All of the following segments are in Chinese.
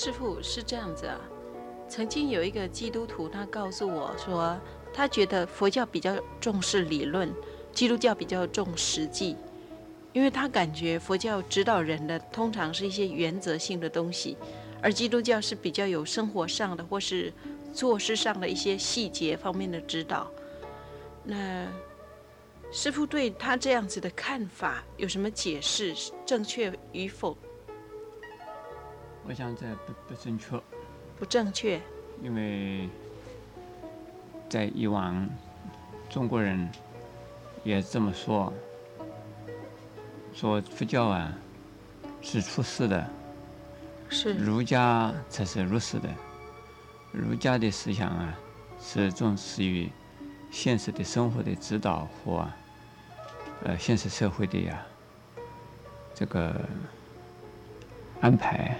师傅是这样子啊，曾经有一个基督徒，他告诉我说，他觉得佛教比较重视理论，基督教比较重实际，因为他感觉佛教指导人的通常是一些原则性的东西，而基督教是比较有生活上的或是做事上的一些细节方面的指导。那师傅对他这样子的看法有什么解释？正确与否？我想这不不正确，不正确，因为在以往中国人也这么说，说佛教啊是出世的，是儒家才是入世的。儒家的思想啊是重视于现实的生活的指导和呃现实社会的呀这个安排。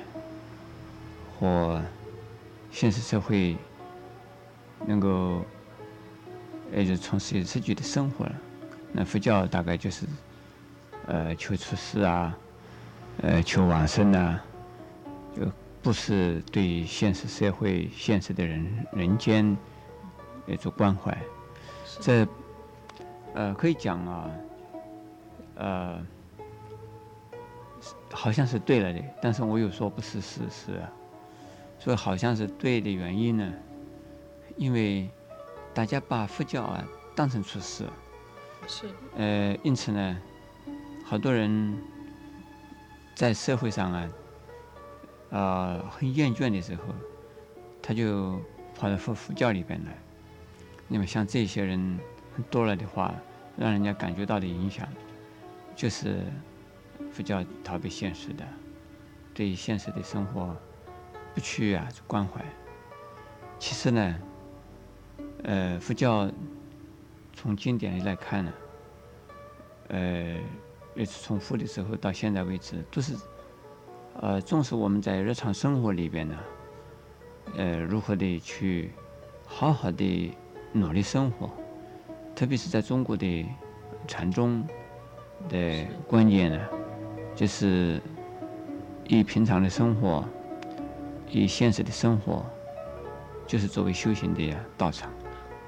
和现实社会能够，也就从事自己的生活了。那佛教大概就是，呃，求出世啊，呃，求往生啊，就不是对现实社会、现实的人人间一种关怀。这，呃，可以讲啊，呃，好像是对了的，但是我又说不是事实。所以好像是对的原因呢，因为大家把佛教啊当成出世，是，呃，因此呢，好多人在社会上啊，啊很厌倦的时候，他就跑到佛佛教里边来。那么像这些人多了的话，让人家感觉到的影响，就是佛教逃避现实的，对现实的生活。不去啊，关怀。其实呢，呃，佛教从经典里来看呢，呃，也是从佛的时候到现在为止，都是呃重视我们在日常生活里边呢，呃，如何的去好好的努力生活，特别是在中国的禅宗的观念呢，就是以平常的生活。以现实的生活，就是作为修行的道场。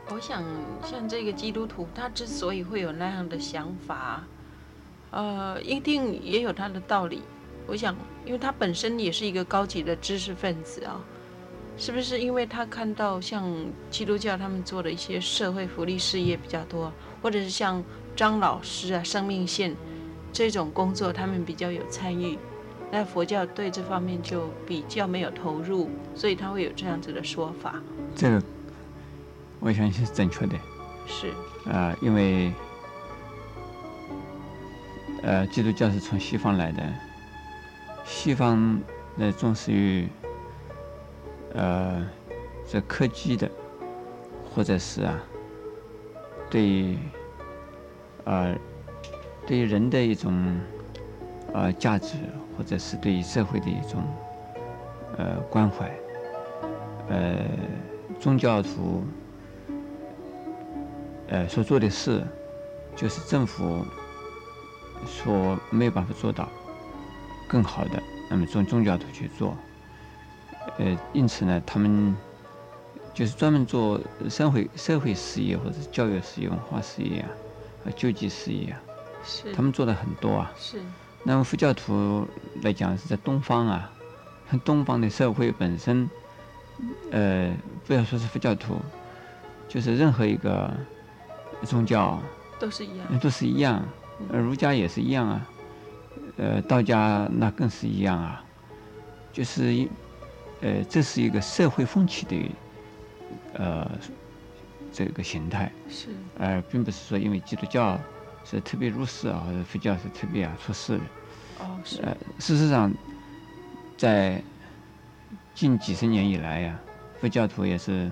我想，像这个基督徒，他之所以会有那样的想法，呃，一定也有他的道理。我想，因为他本身也是一个高级的知识分子啊，是不是？因为他看到像基督教他们做的一些社会福利事业比较多，或者是像张老师啊、生命线这种工作，他们比较有参与。那佛教对这方面就比较没有投入，所以他会有这样子的说法。这个我相信是正确的。是。啊，因为呃，基督教是从西方来的，西方呢重视于呃这科技的，或者是啊，对于呃对于人的一种呃价值。或者是对社会的一种呃关怀，呃，宗教徒呃所做的事，就是政府所没有办法做到更好的，那么从宗教徒去做，呃，因此呢，他们就是专门做社会社会事业或者教育事业、文化事业啊，和救济事业啊，他们做的很多啊，是。那么佛教徒来讲是在东方啊，东方的社会本身，呃，不要说是佛教徒，就是任何一个宗教都是一样，都是一样，儒家也是一样啊，呃，道家那更是一样啊，就是一，呃，这是一个社会风气的，呃，这个形态，是，而并不是说因为基督教。是特别入世啊，或者佛教是特别啊出世的。哦，是。呃，事实上，在近几十年以来呀，佛教徒也是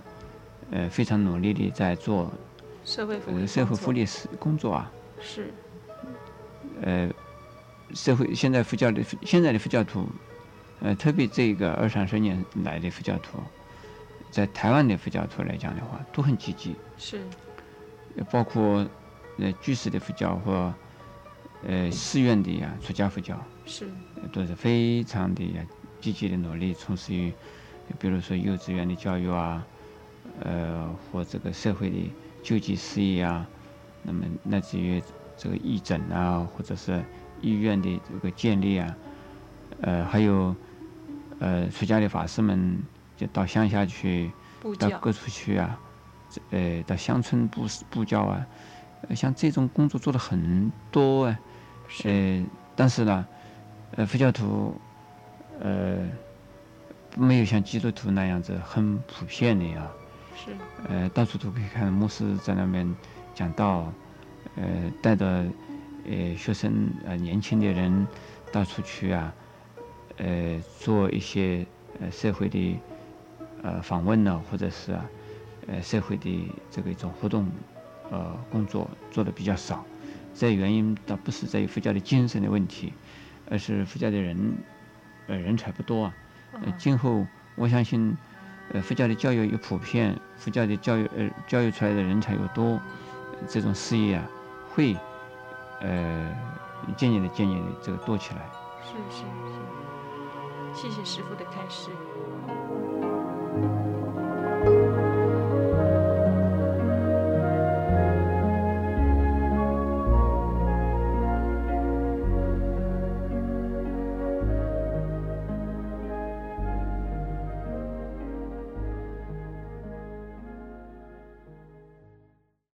呃非常努力的在做社会福利社会福利事工作啊。是。呃，社会现在佛教的现在的佛教徒，呃，特别这个二三十年来的佛教徒，在台湾的佛教徒来讲的话，都很积极。是。包括。呃，居士的佛教和呃寺院的呀，出家佛教是。都是非常的呀积极的努力从事于，比如说幼稚园的教育啊，呃，或这个社会的救济事业啊，那么乃至于这个义诊啊，或者是医院的这个建立啊，呃，还有呃，出家的法师们就到乡下去，到各处去啊，呃，到乡村布布教啊，像这种工作做的很多啊，呃，但是呢，呃，佛教徒。呃，没有像基督徒那样子很普遍的啊，是，呃，到处都可以看牧师在那边讲道，呃，带着呃学生呃年轻的人到处去啊，呃，做一些呃社会的呃访问呢，或者是啊，呃社会的这个一种活动呃工作做的比较少，这原因倒不是在于佛教的精神的问题，而是佛教的人。呃，人才不多啊。呃，今后我相信，呃，佛教的教育又普遍，佛教的教育呃教育出来的人才又多，这种事业啊，会呃渐渐的、渐渐的这个多起来。是是是，谢谢师傅的开示。